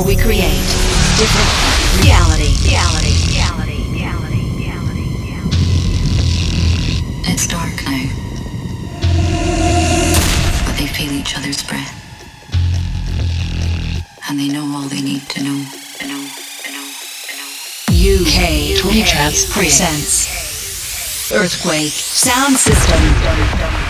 Or we create different reality. Reality. Reality. Reality. Reality. Reality. It's dark now. But they feel each other's breath. And they know all they need to know. To know. To know. To know. UK Tony Trance presents Earthquake Sound System.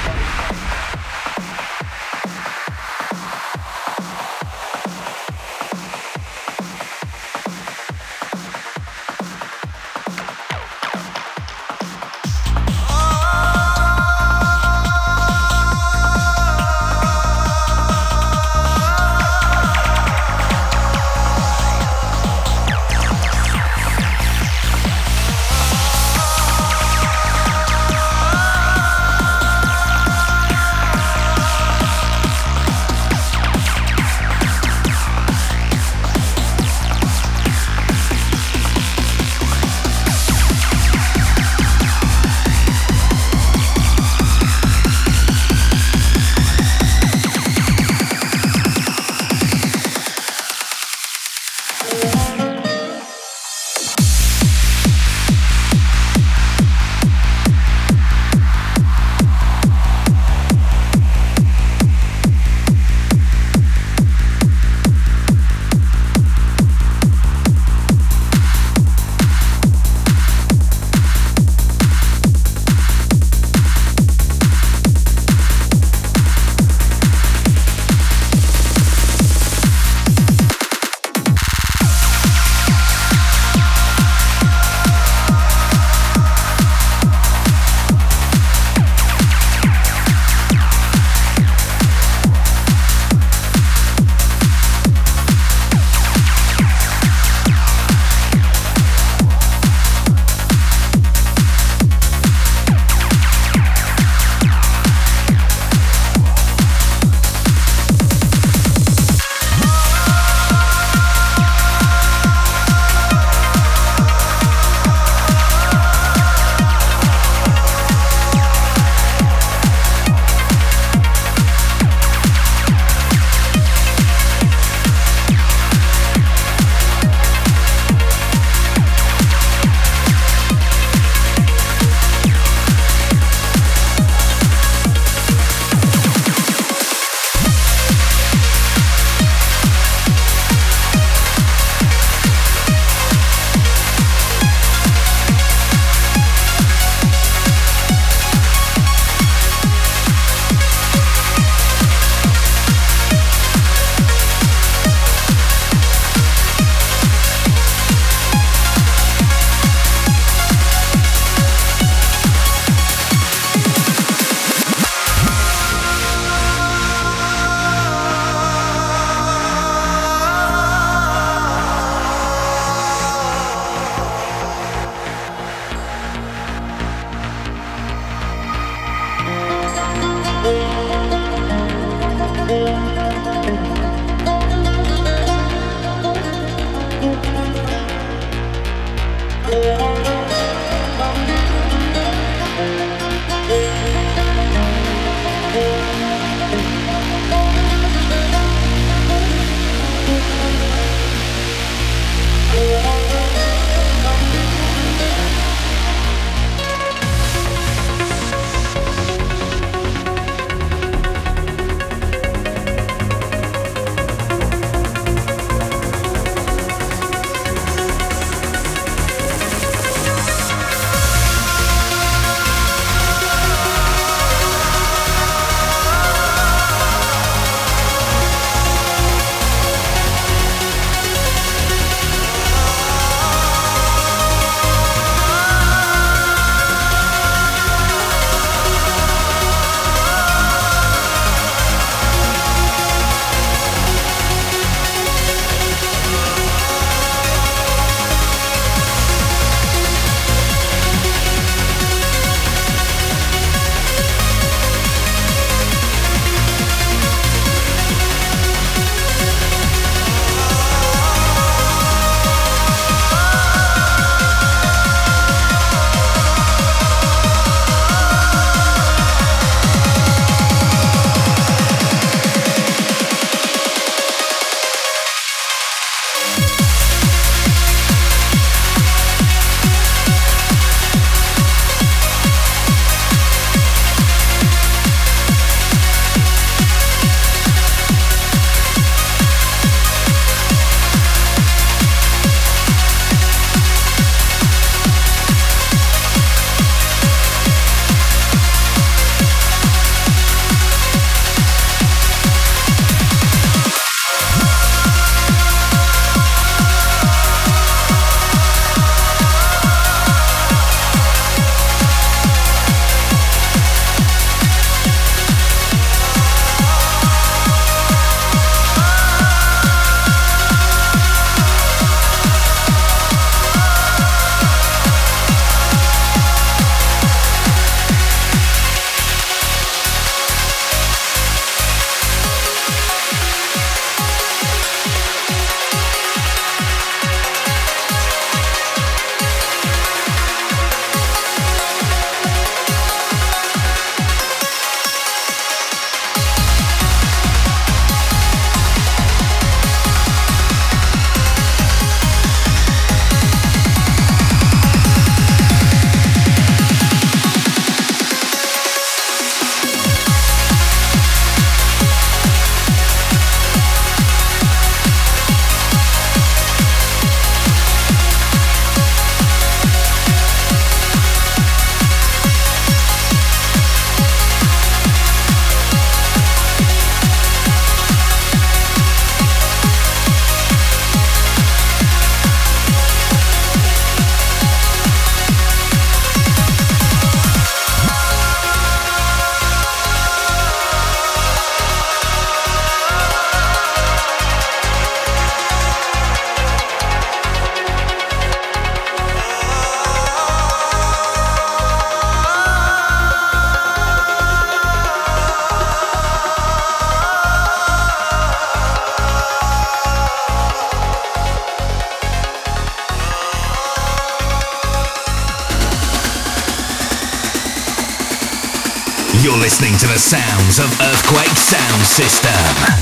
The sounds of Earthquake Sound System.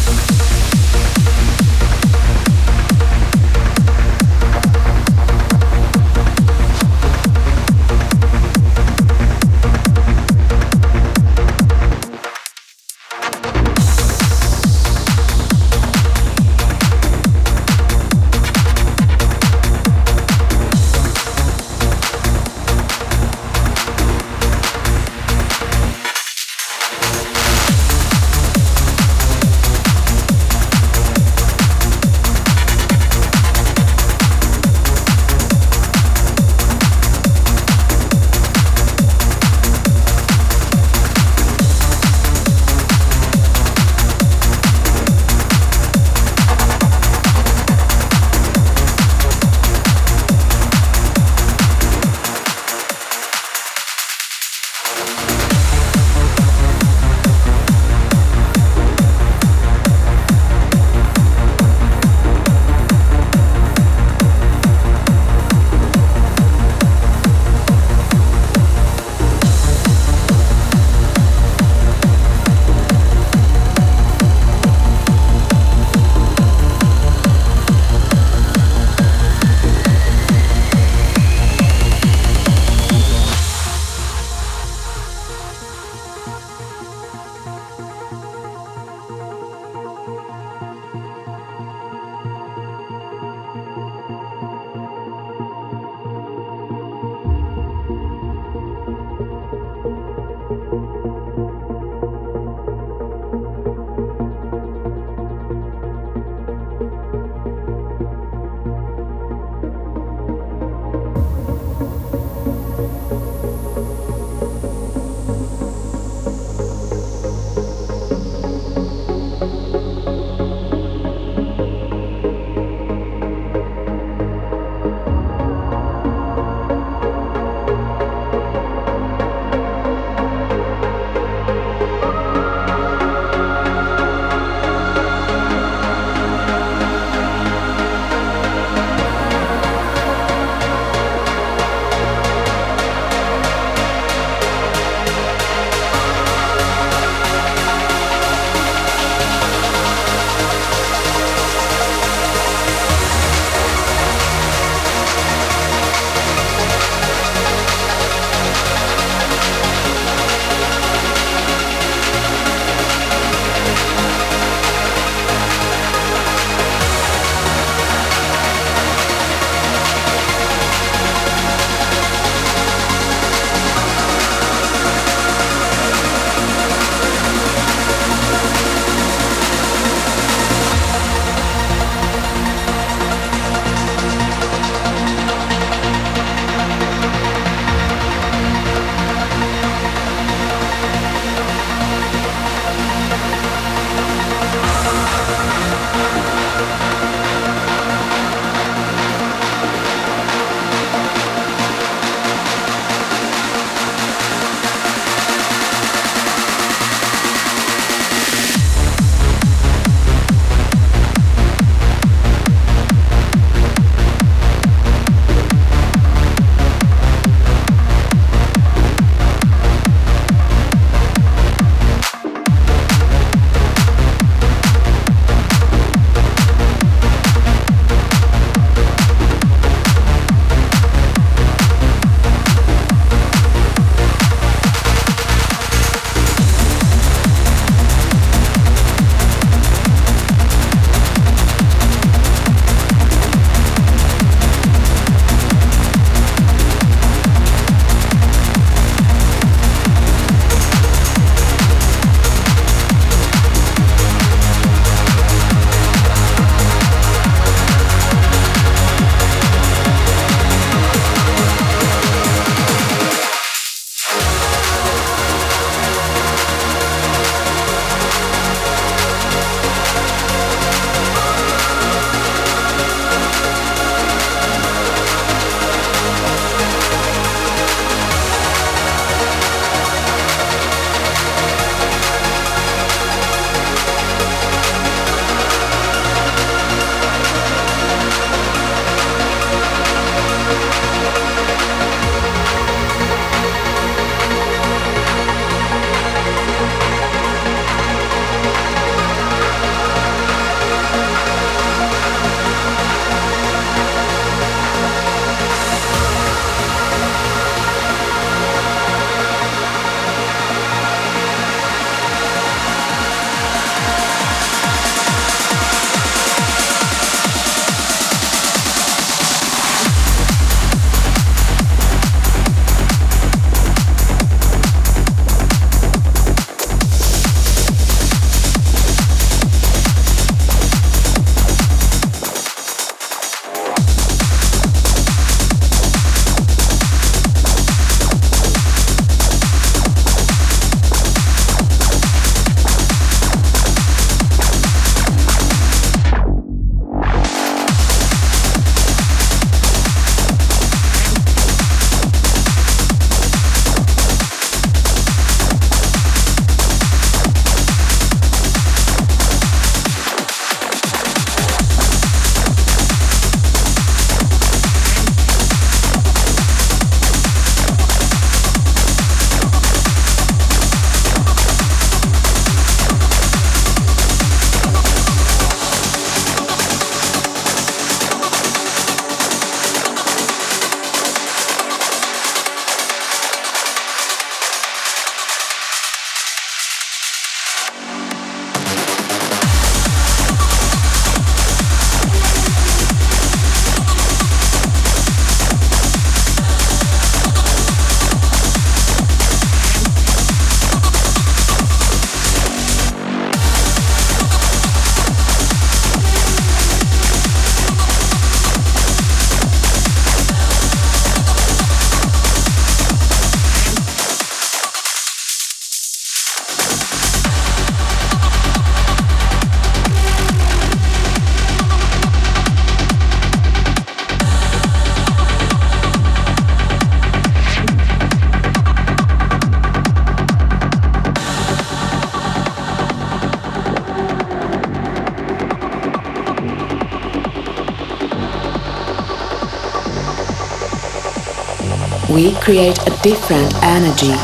Create a different energy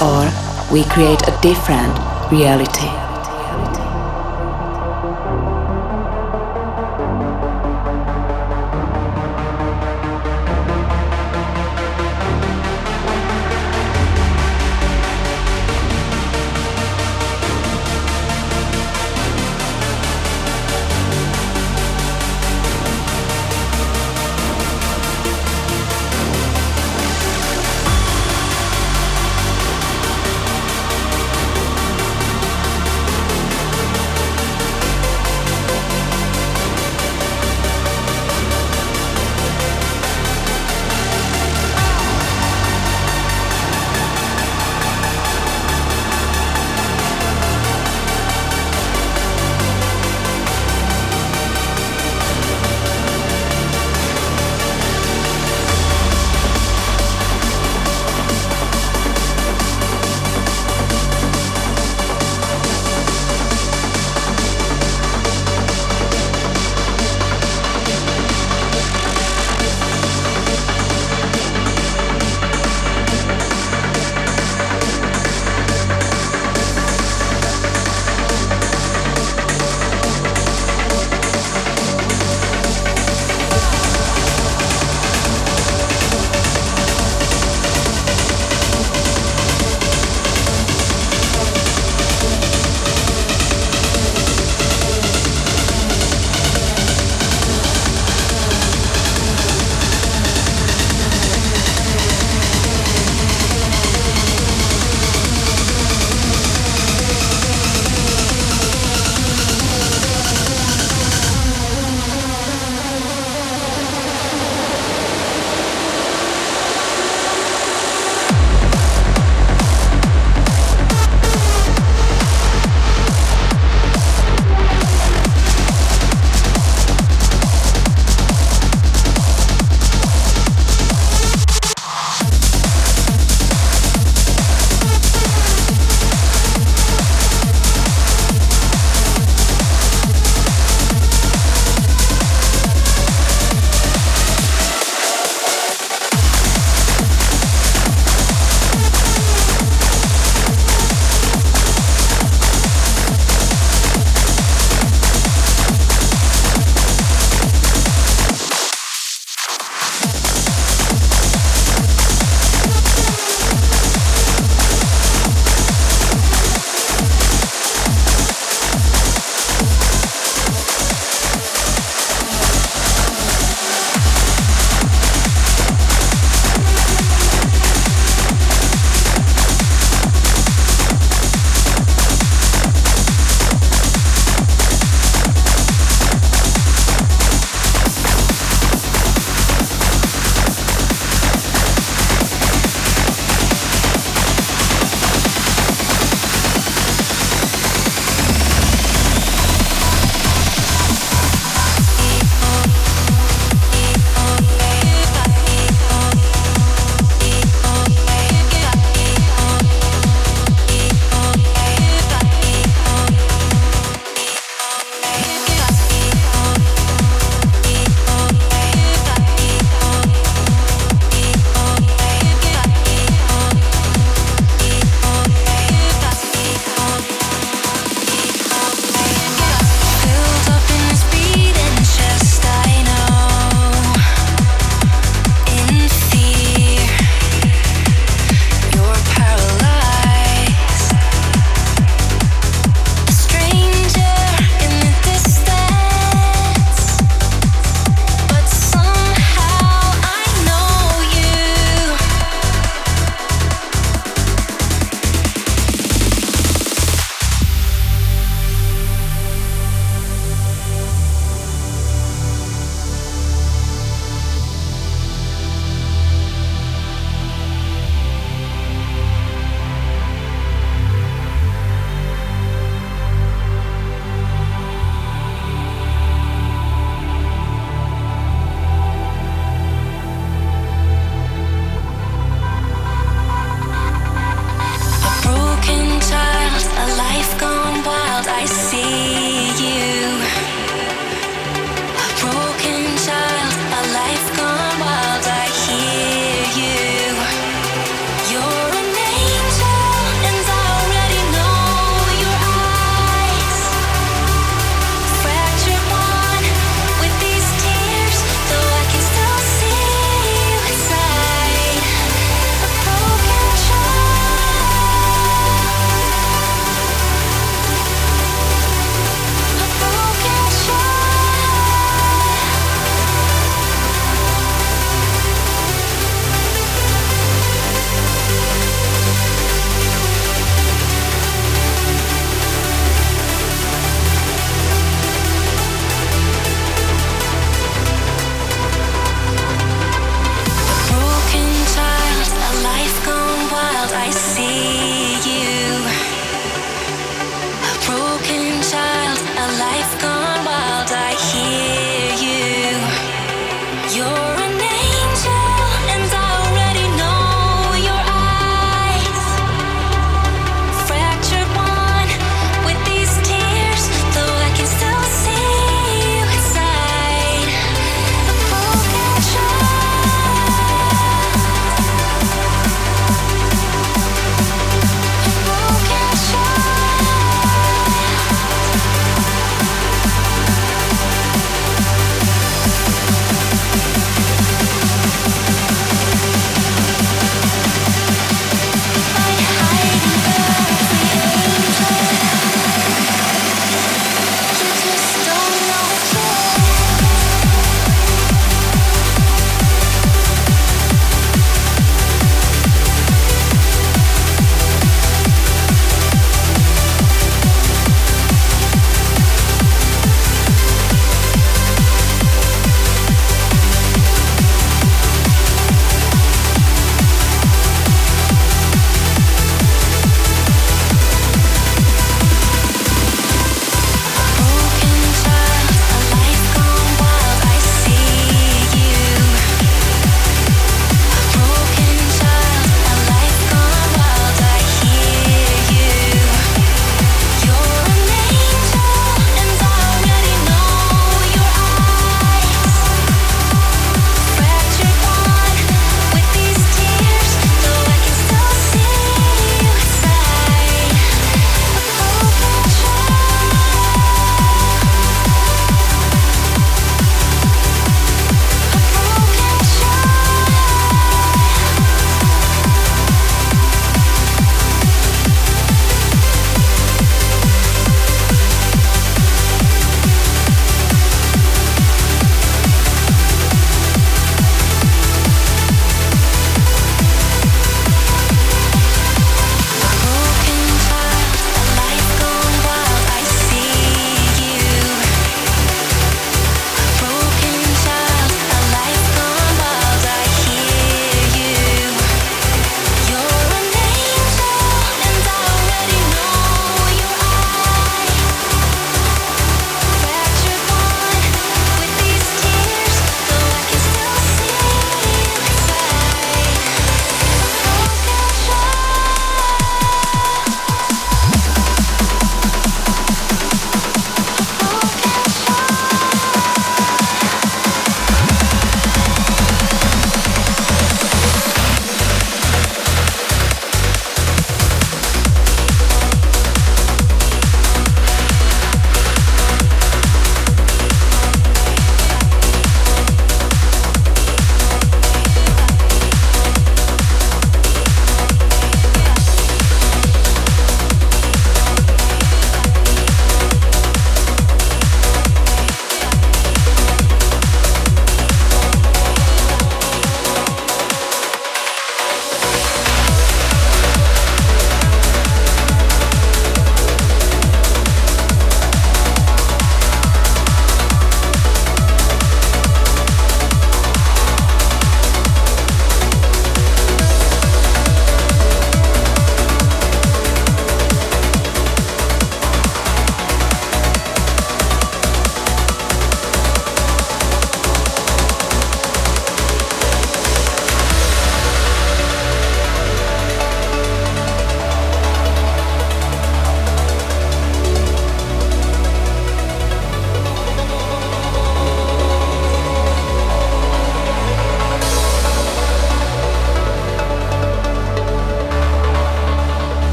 or we create a different reality.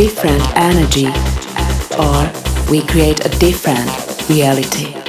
Different energy or we create a different reality.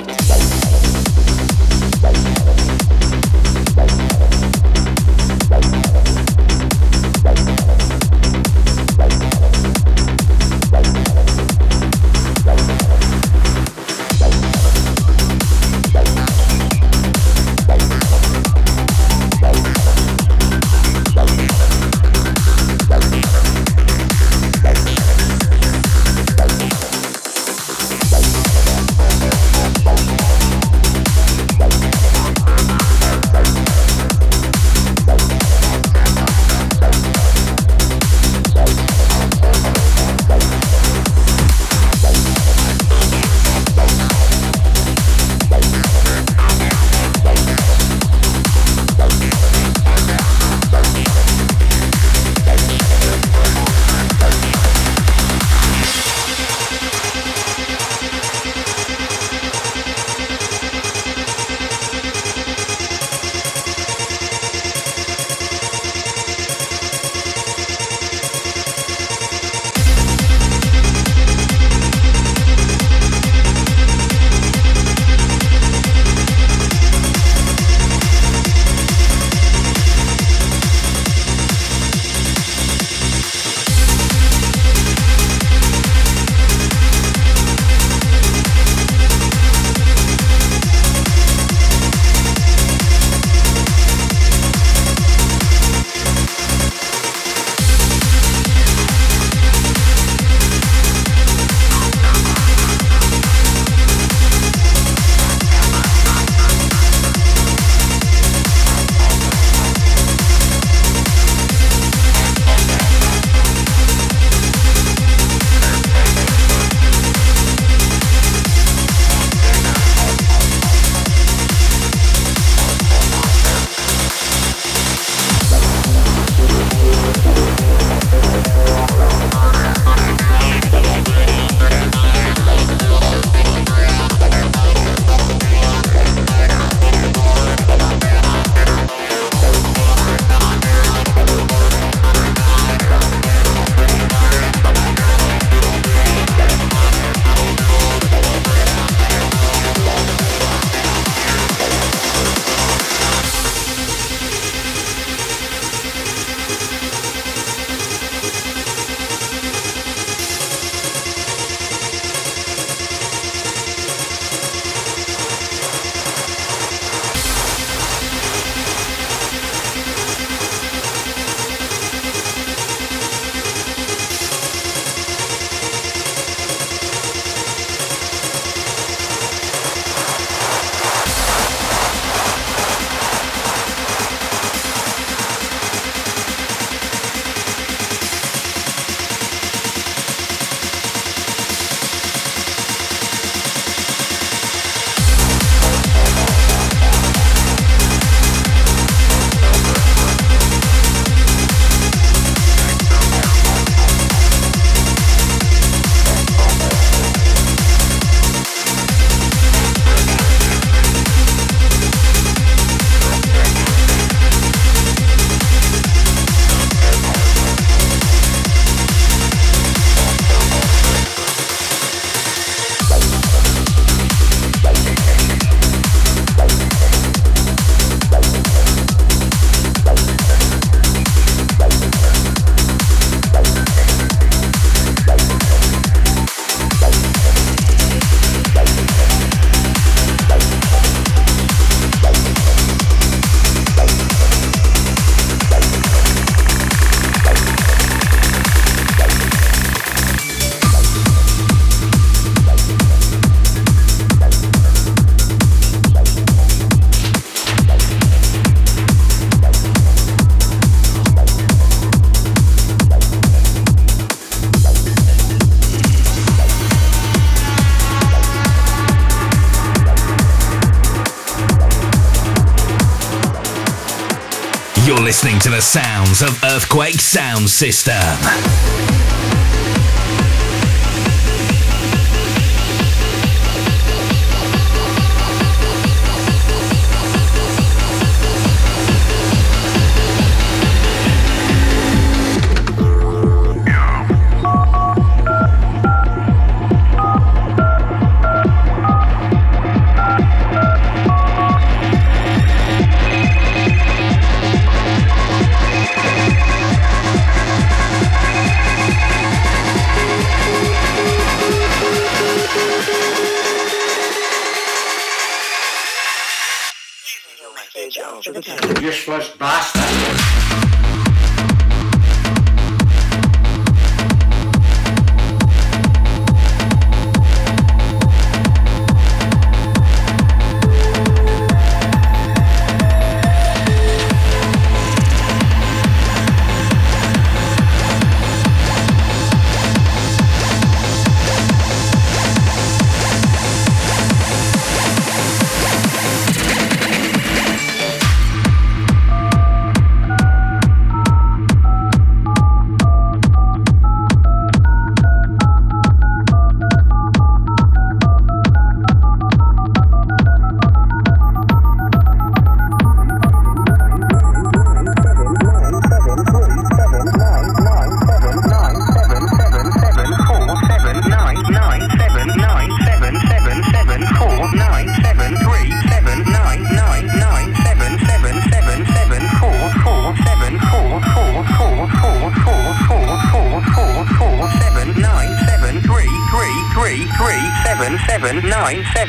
Listening to the sounds of Earthquake Sound System.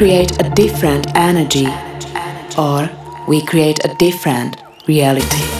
Create a different energy or we create a different reality.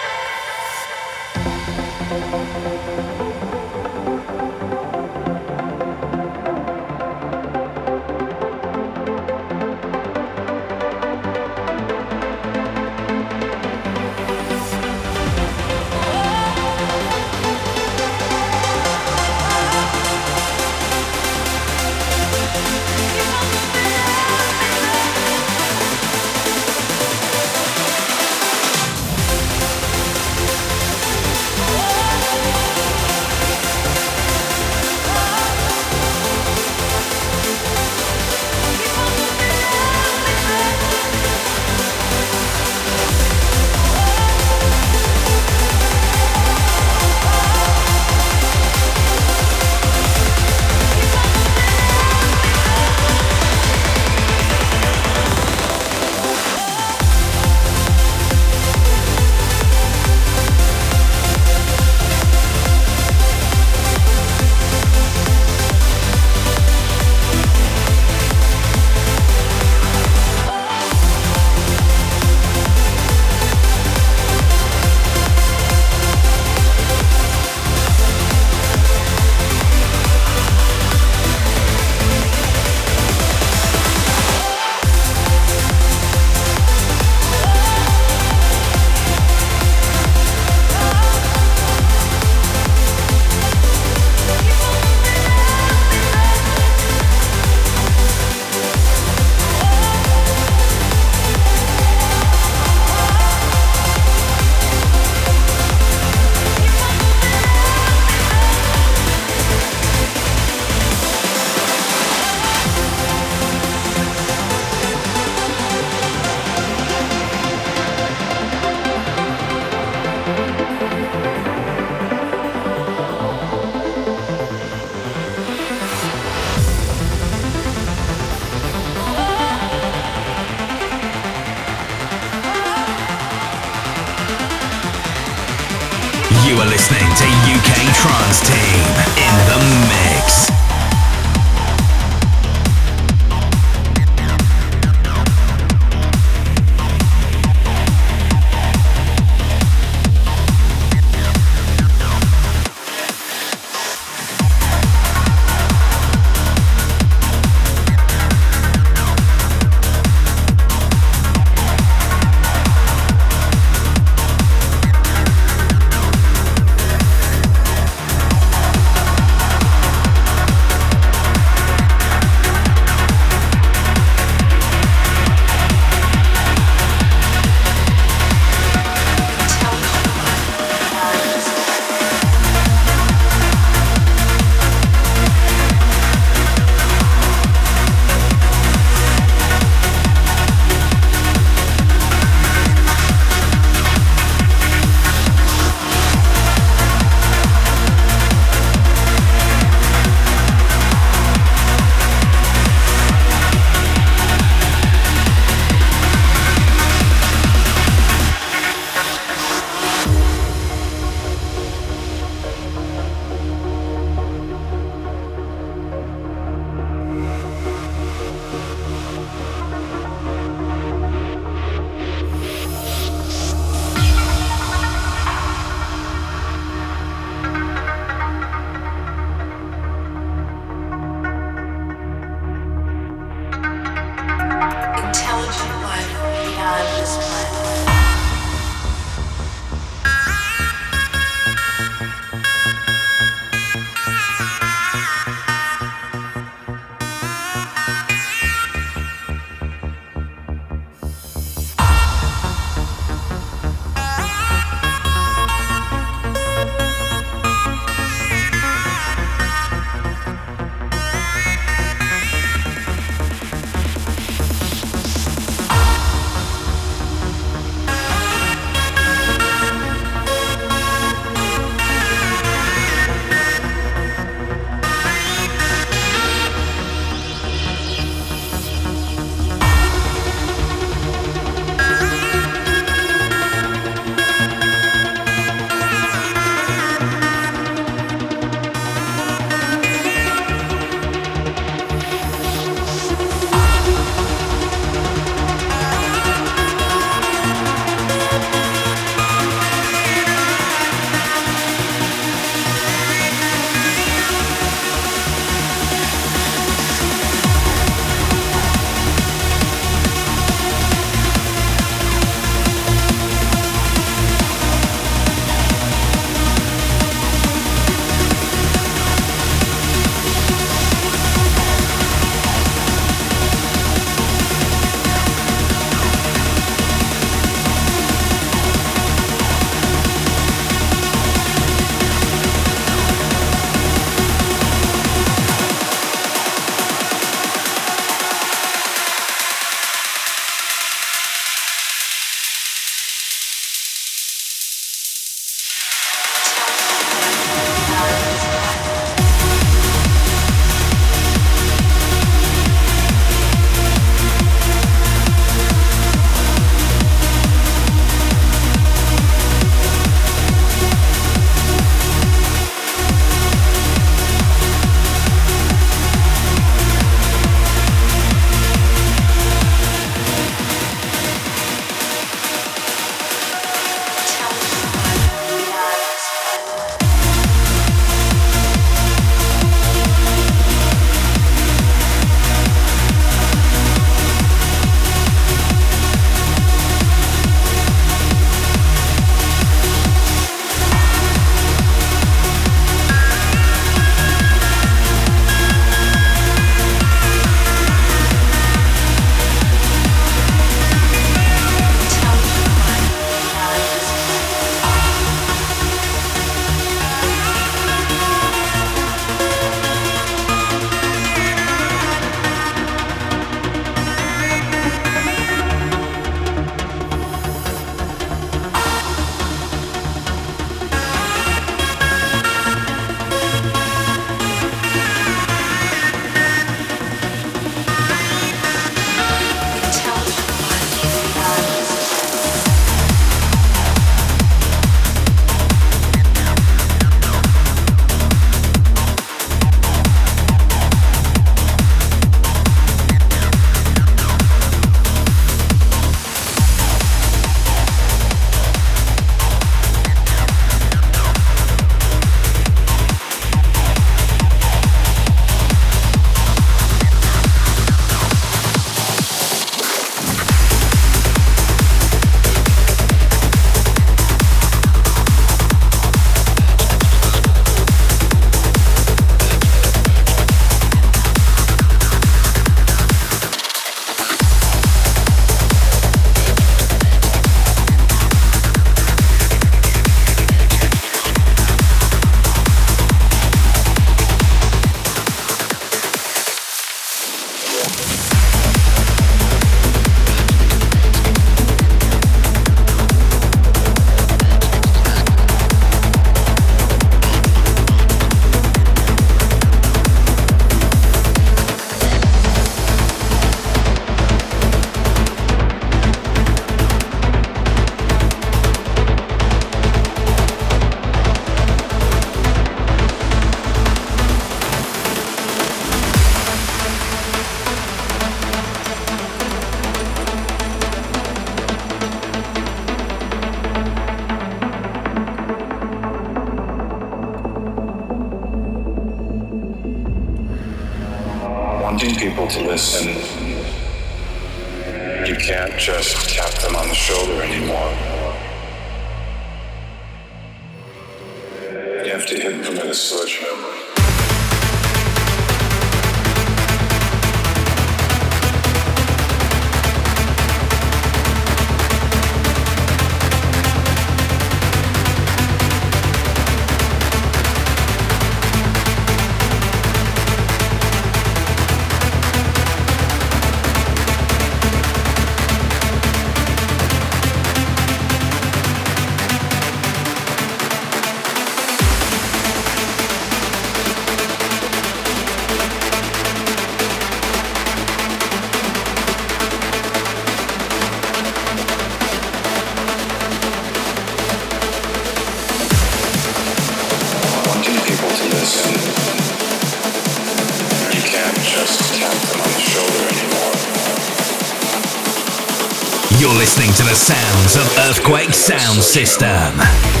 Listening to the sounds of Earthquake Sound System.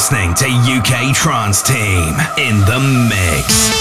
Listening to UK Trance Team in the mix.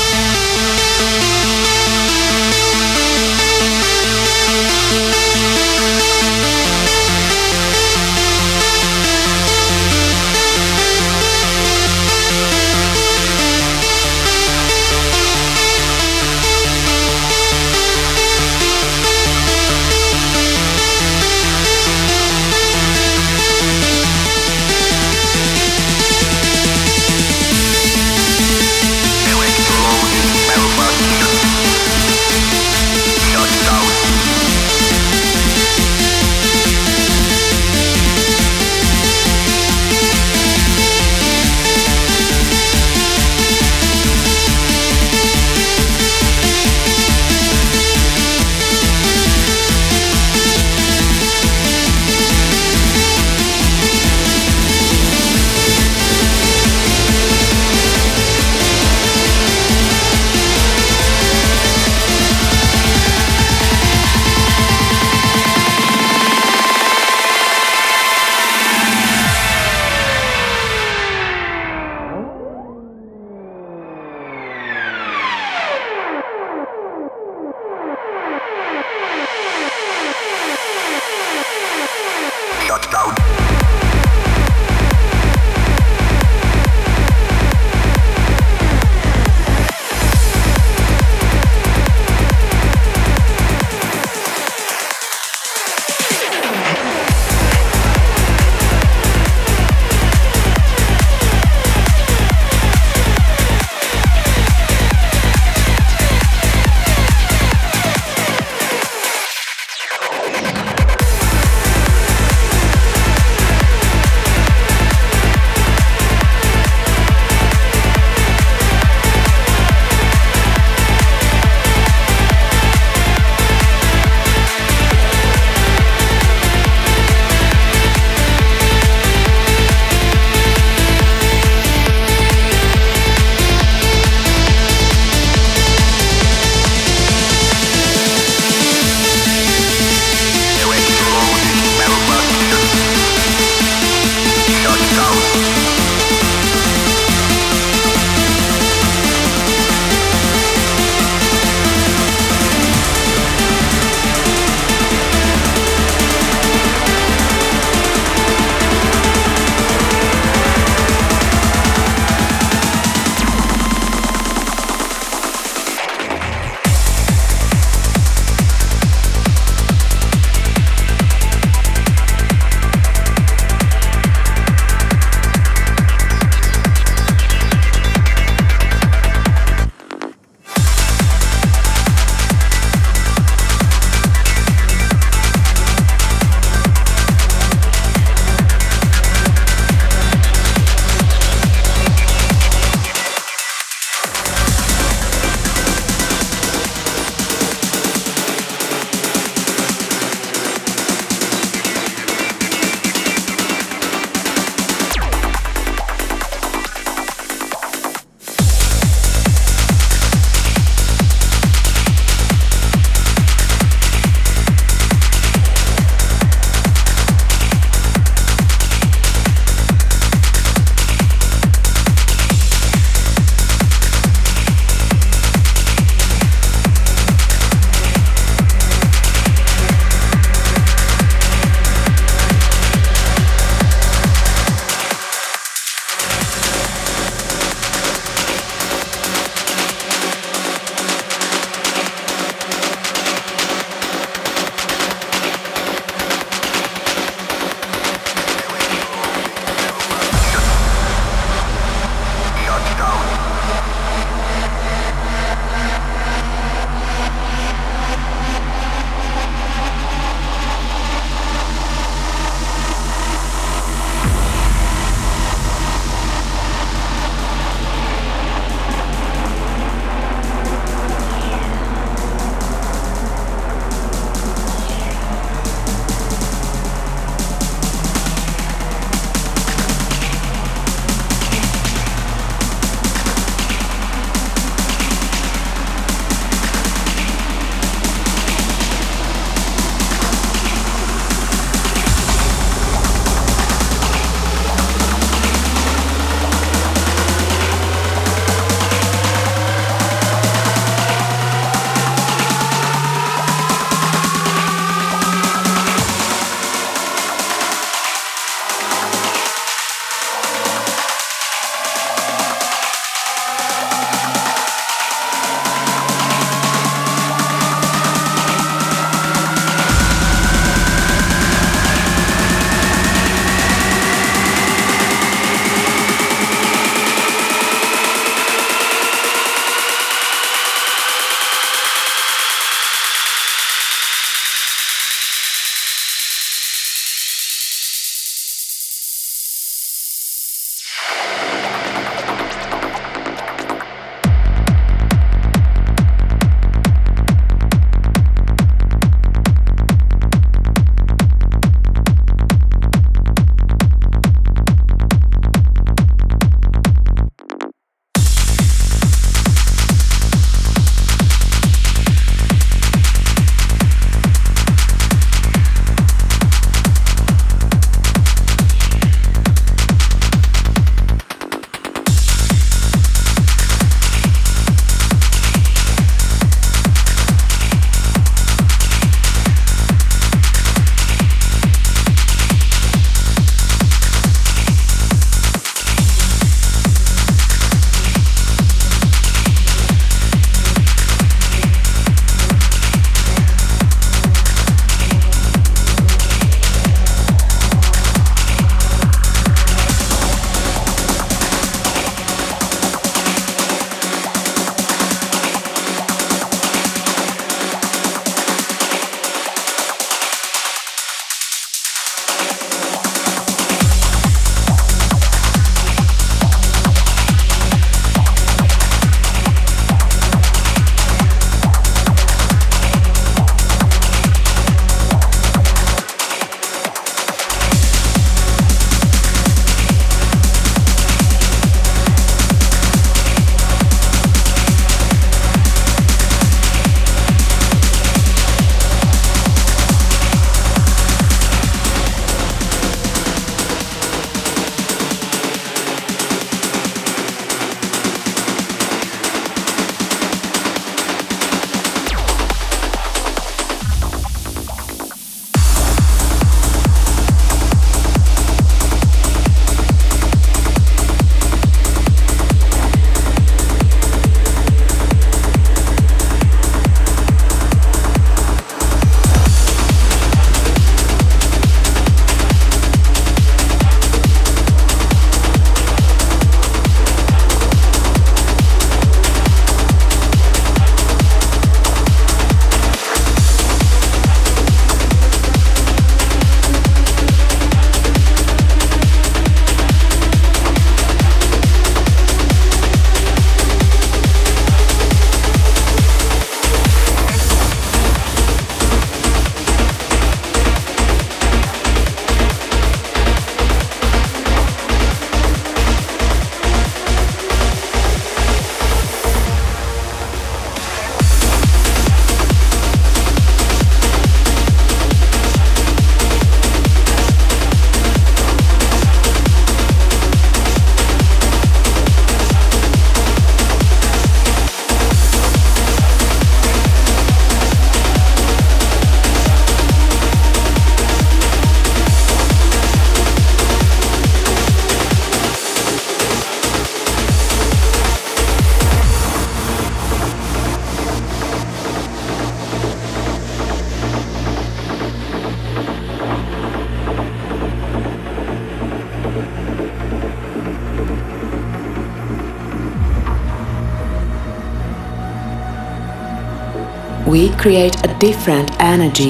Create a different energy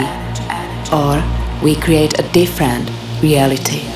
or we create a different reality.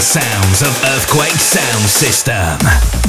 Sounds of Earthquake Sound System.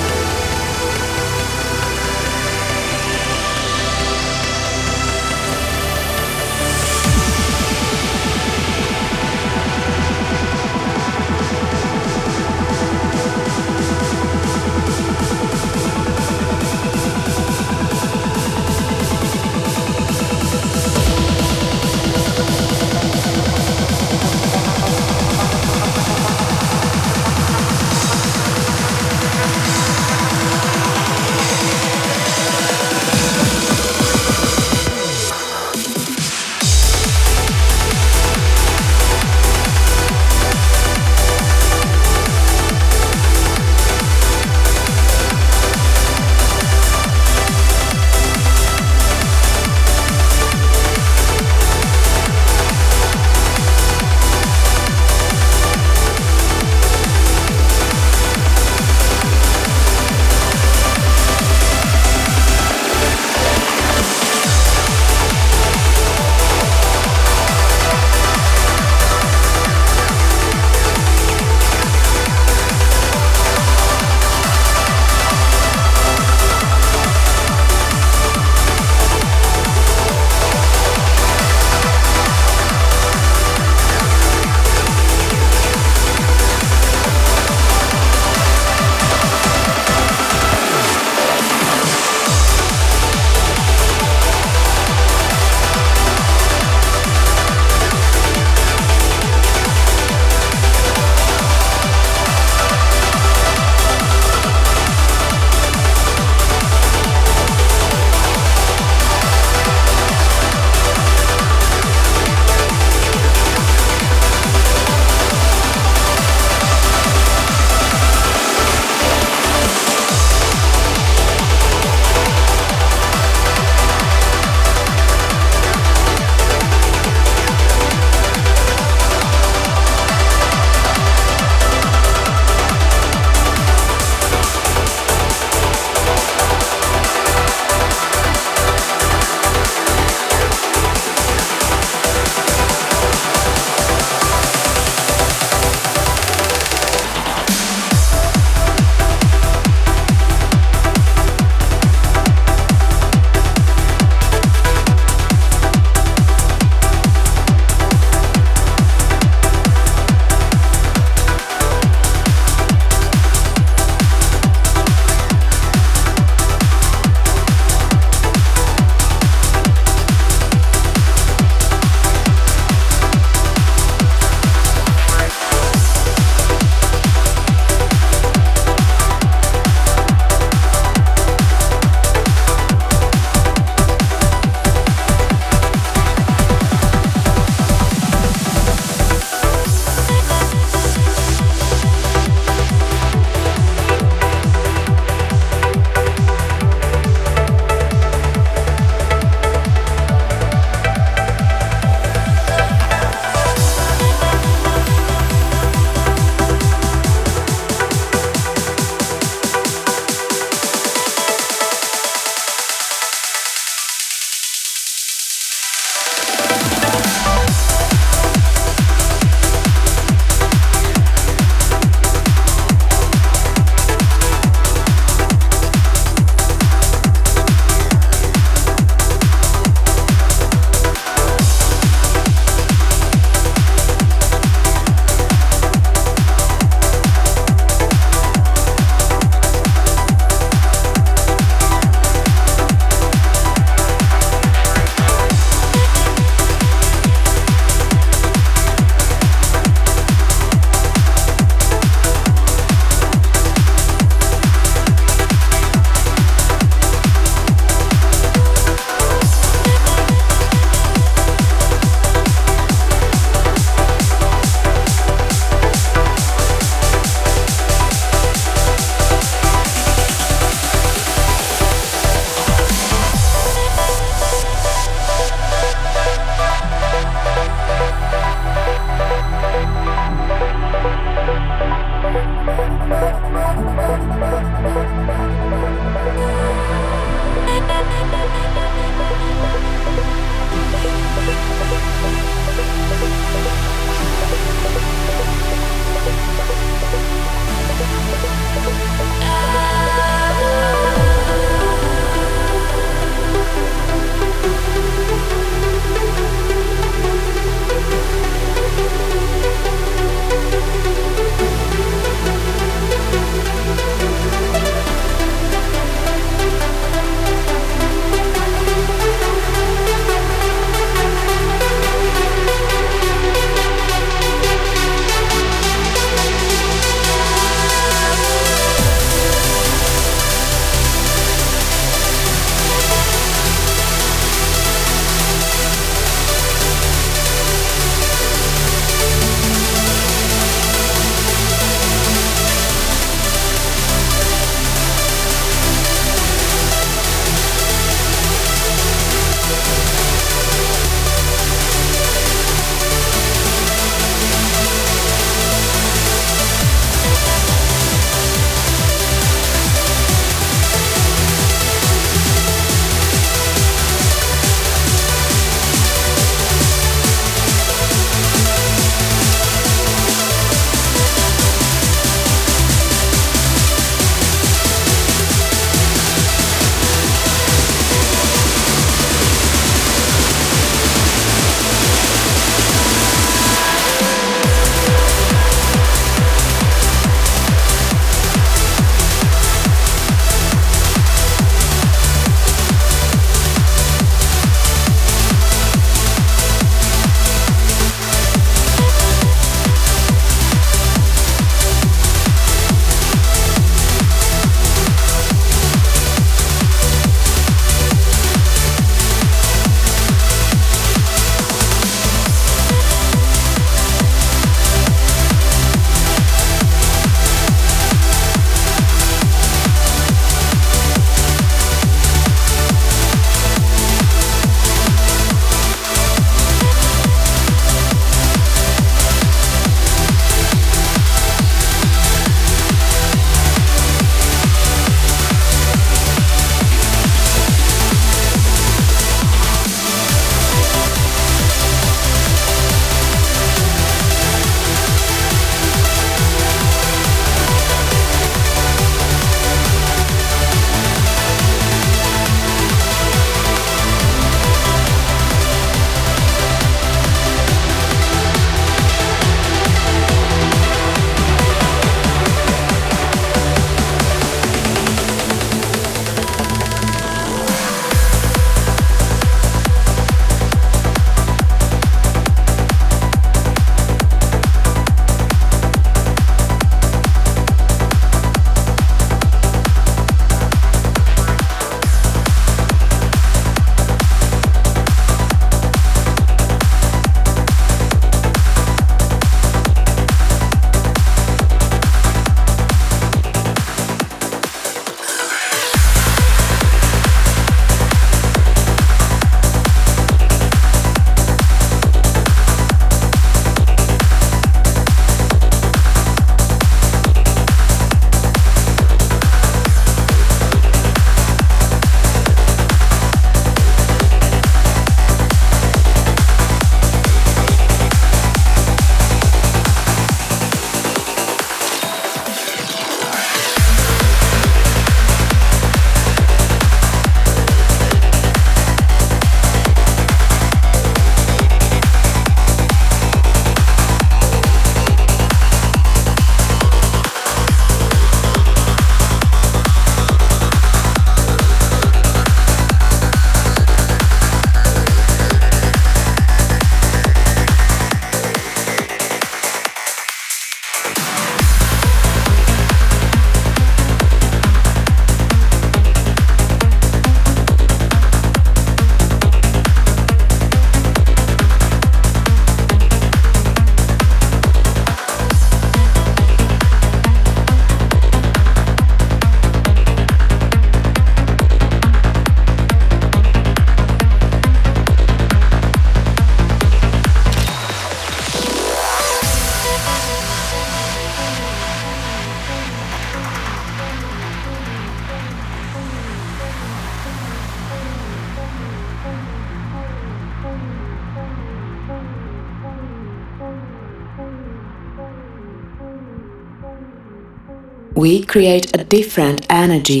Create a different energy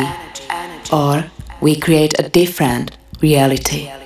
or we create a different reality.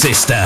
Sound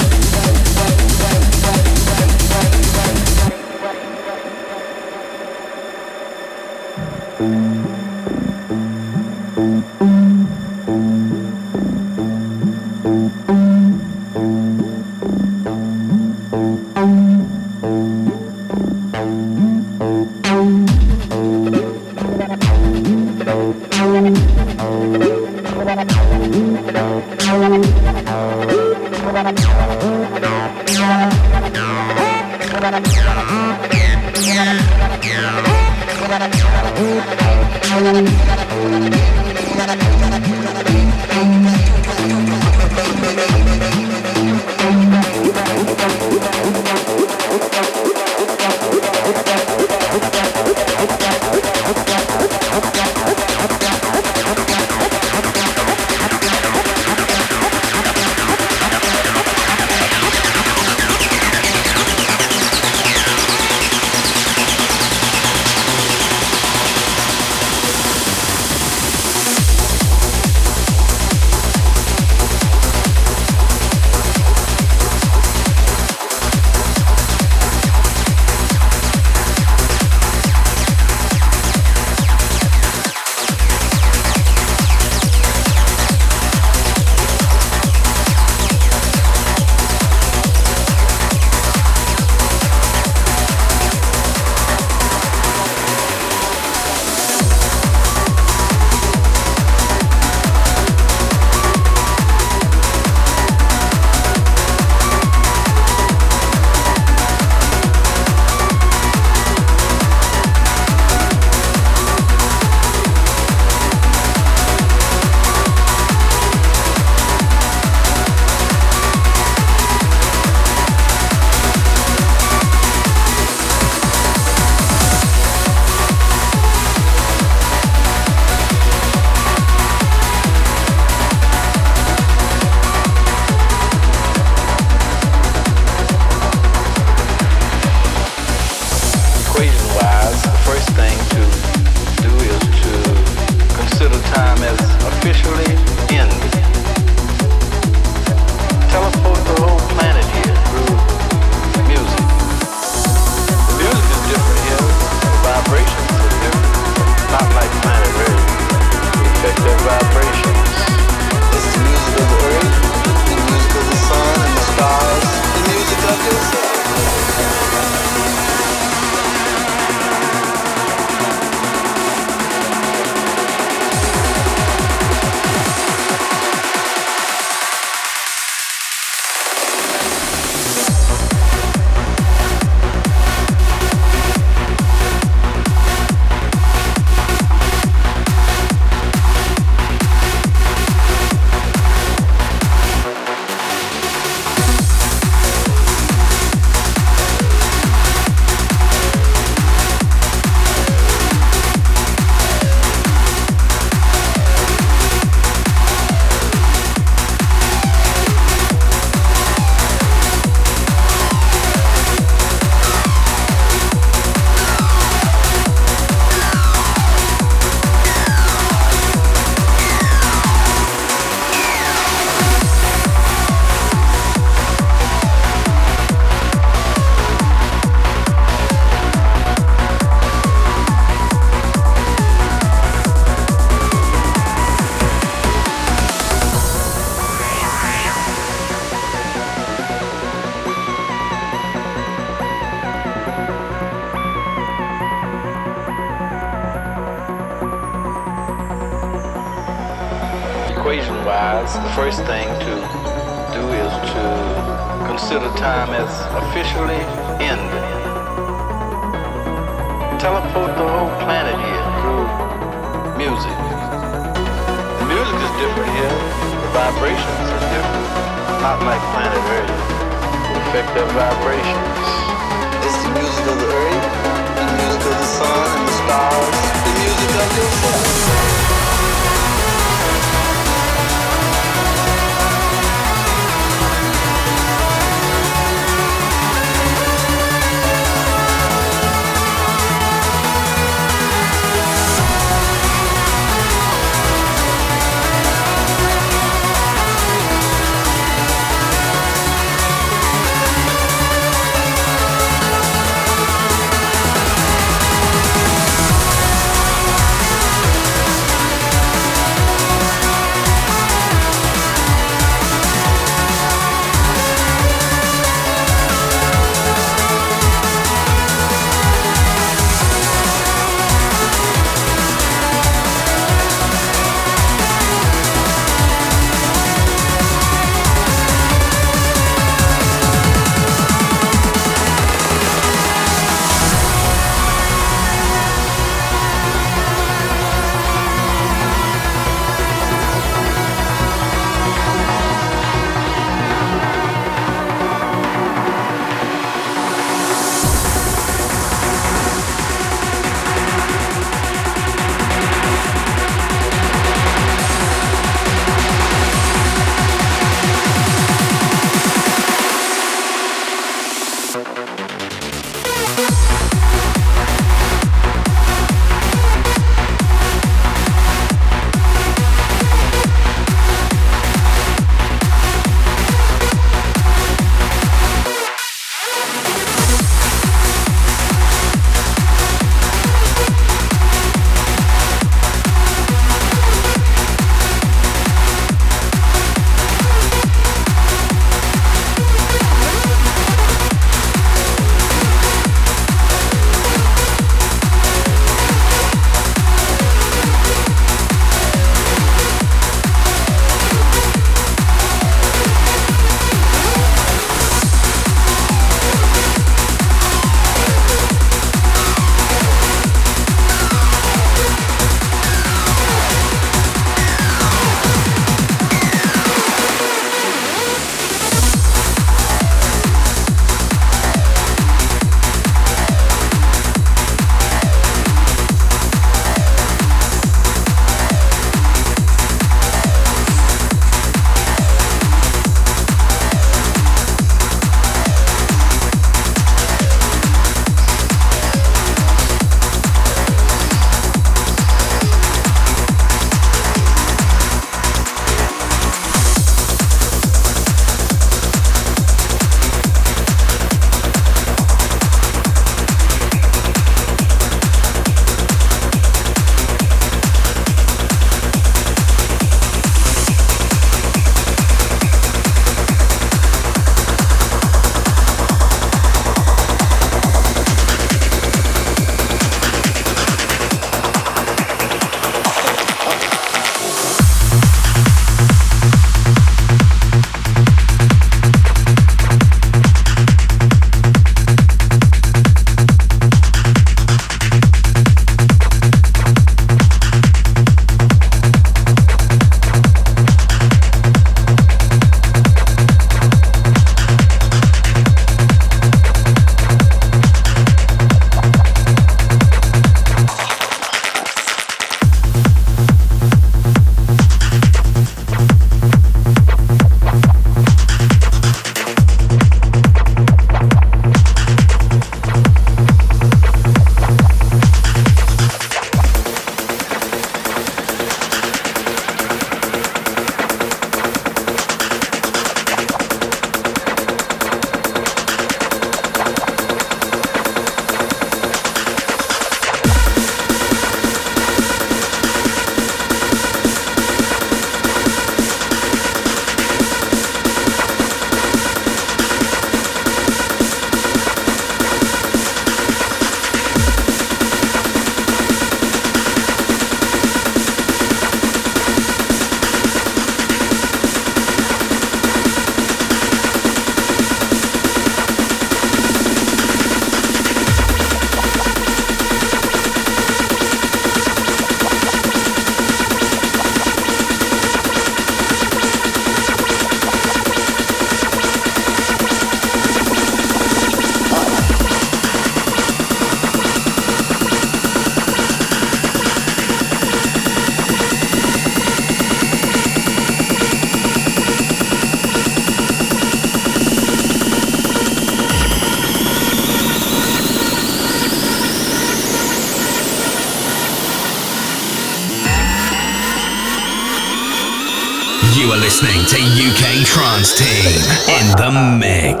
mix.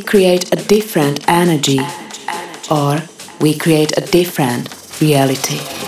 We create a different energy or we create a different reality.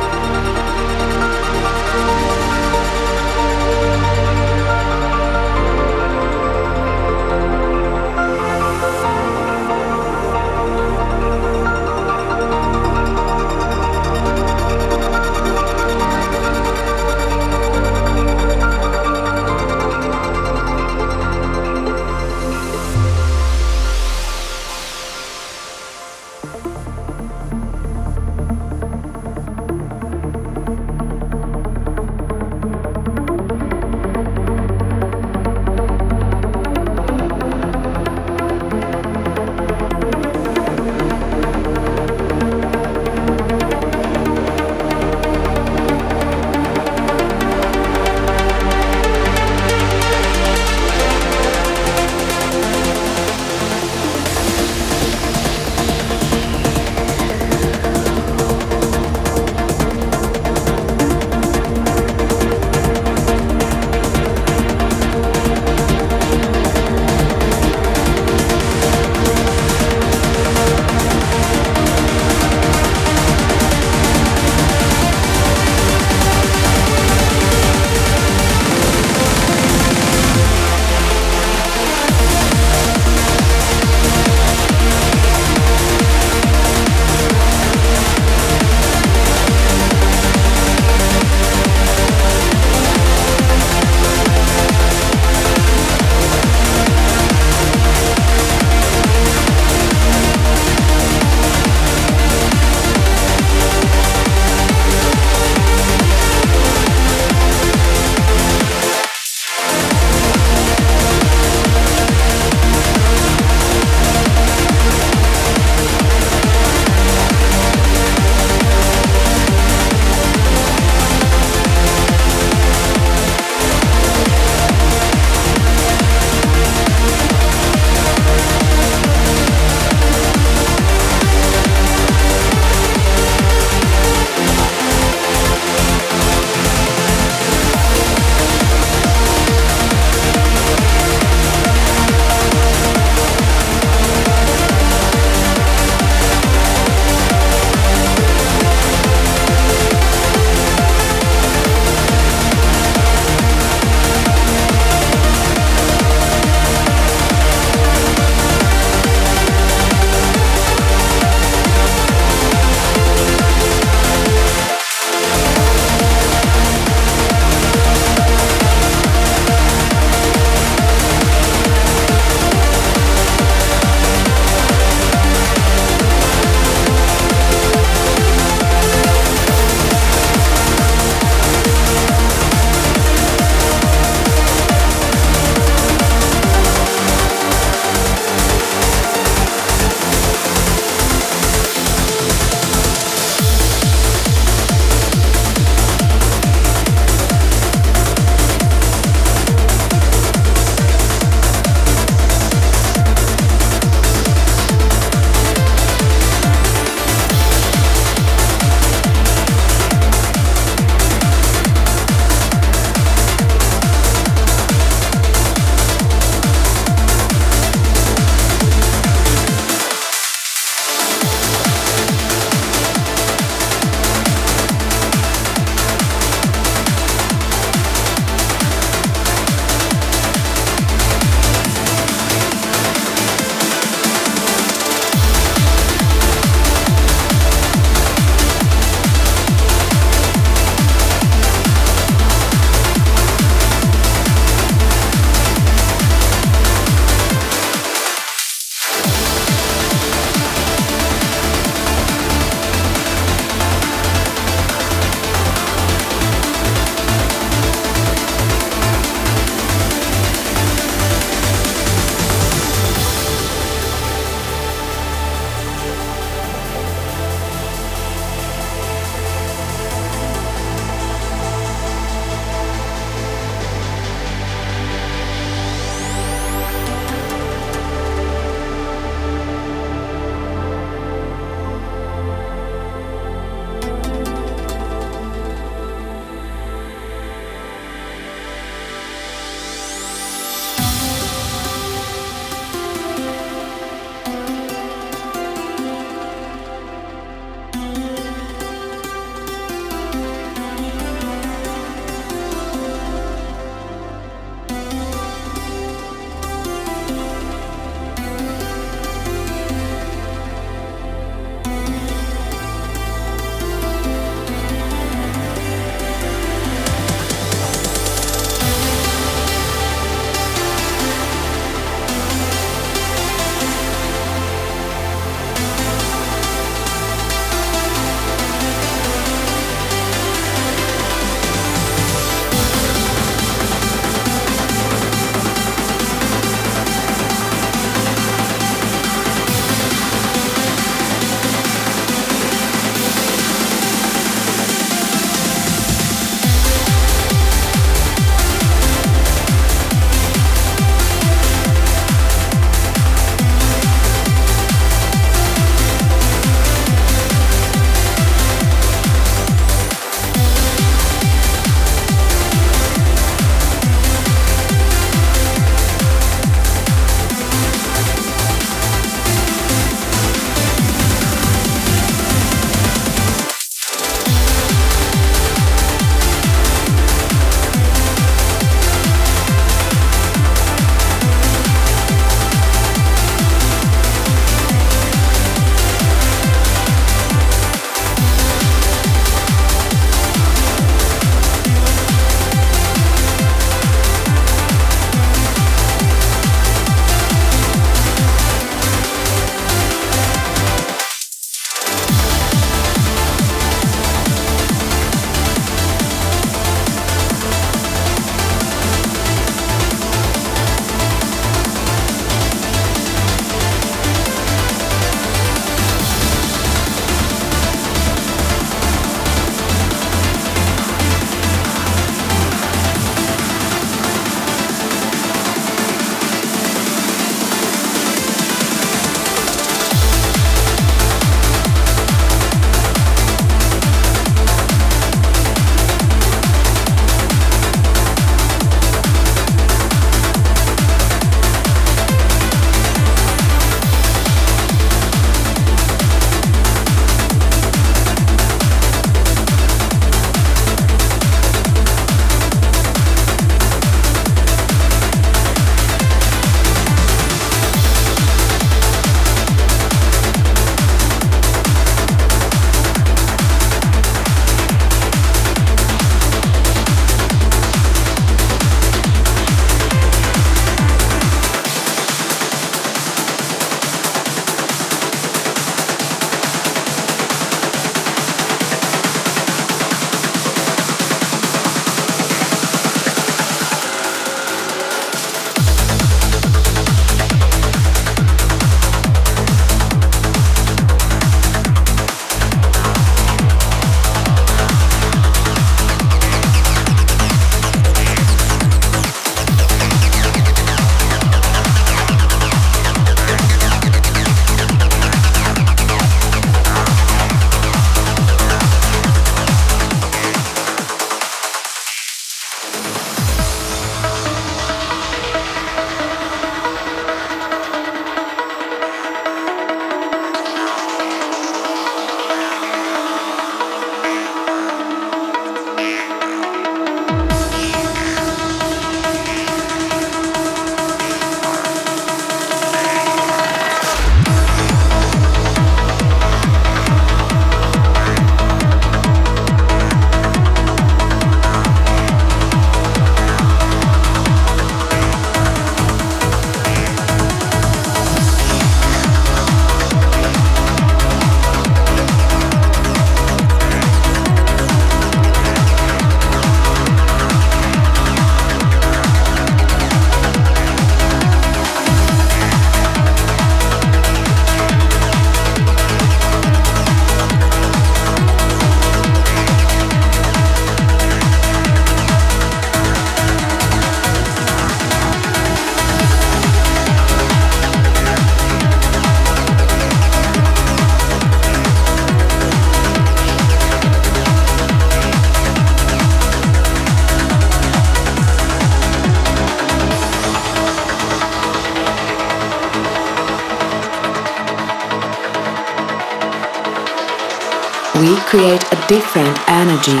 Different energy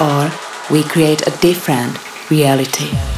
or we create a different reality.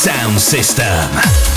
Sound System.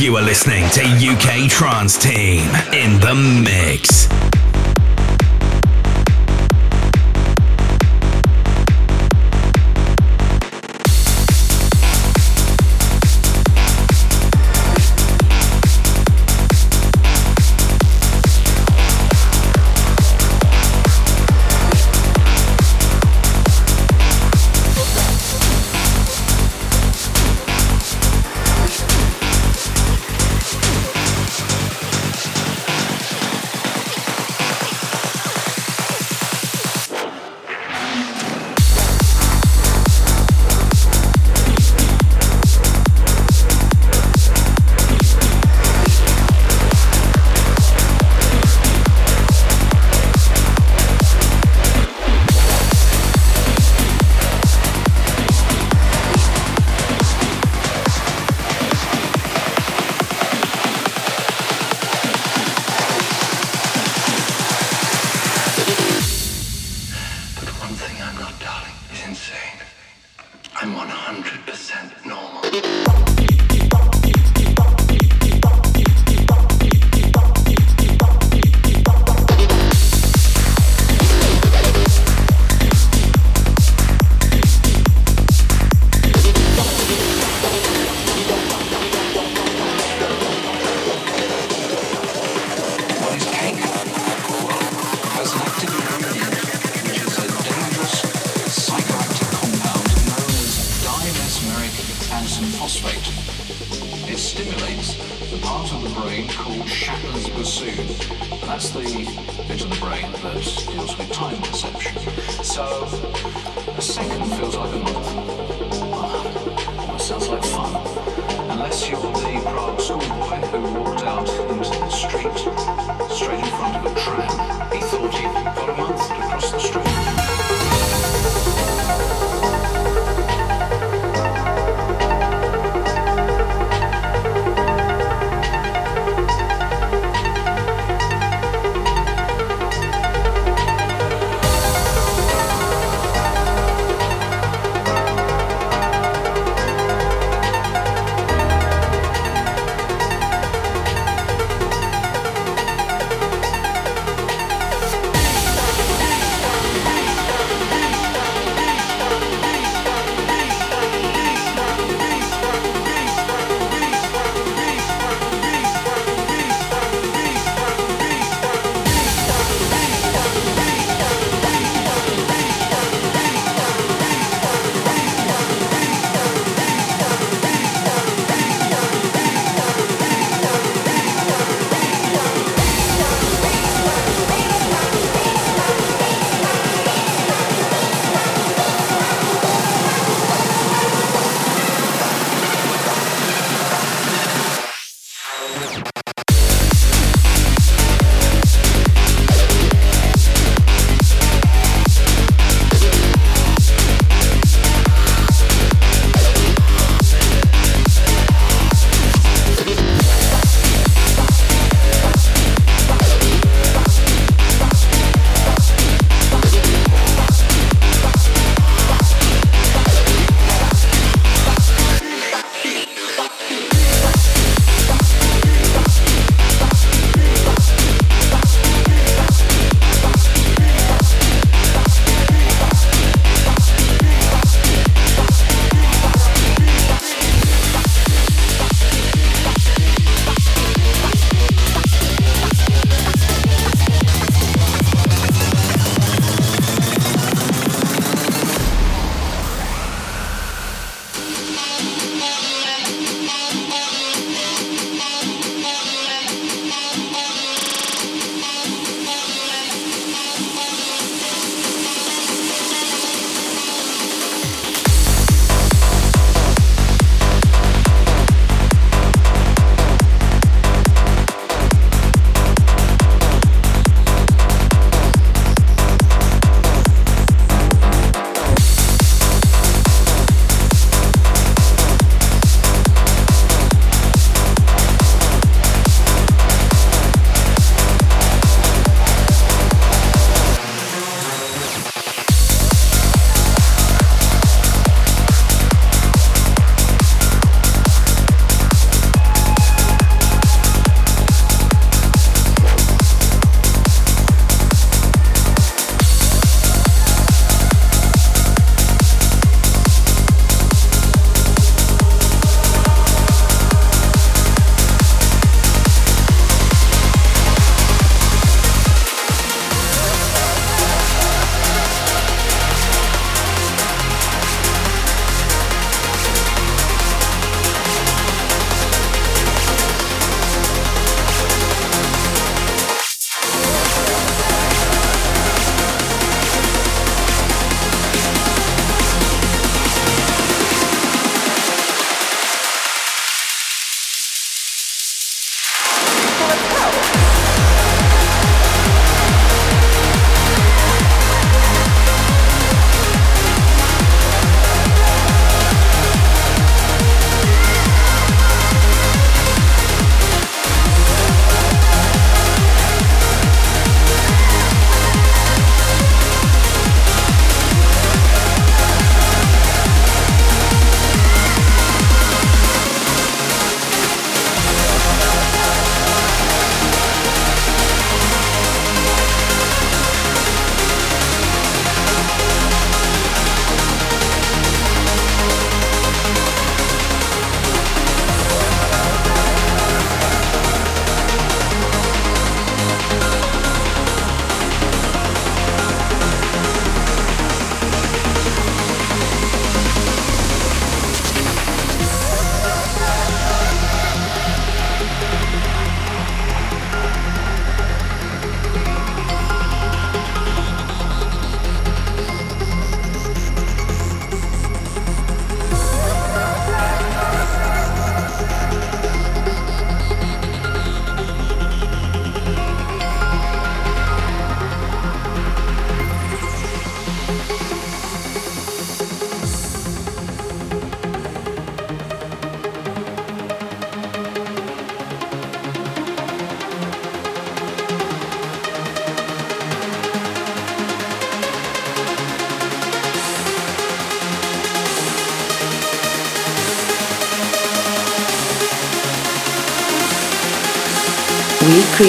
You are listening to UK Trance Team in the mix.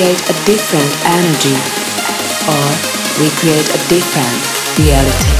Create a different energy or we create a different reality.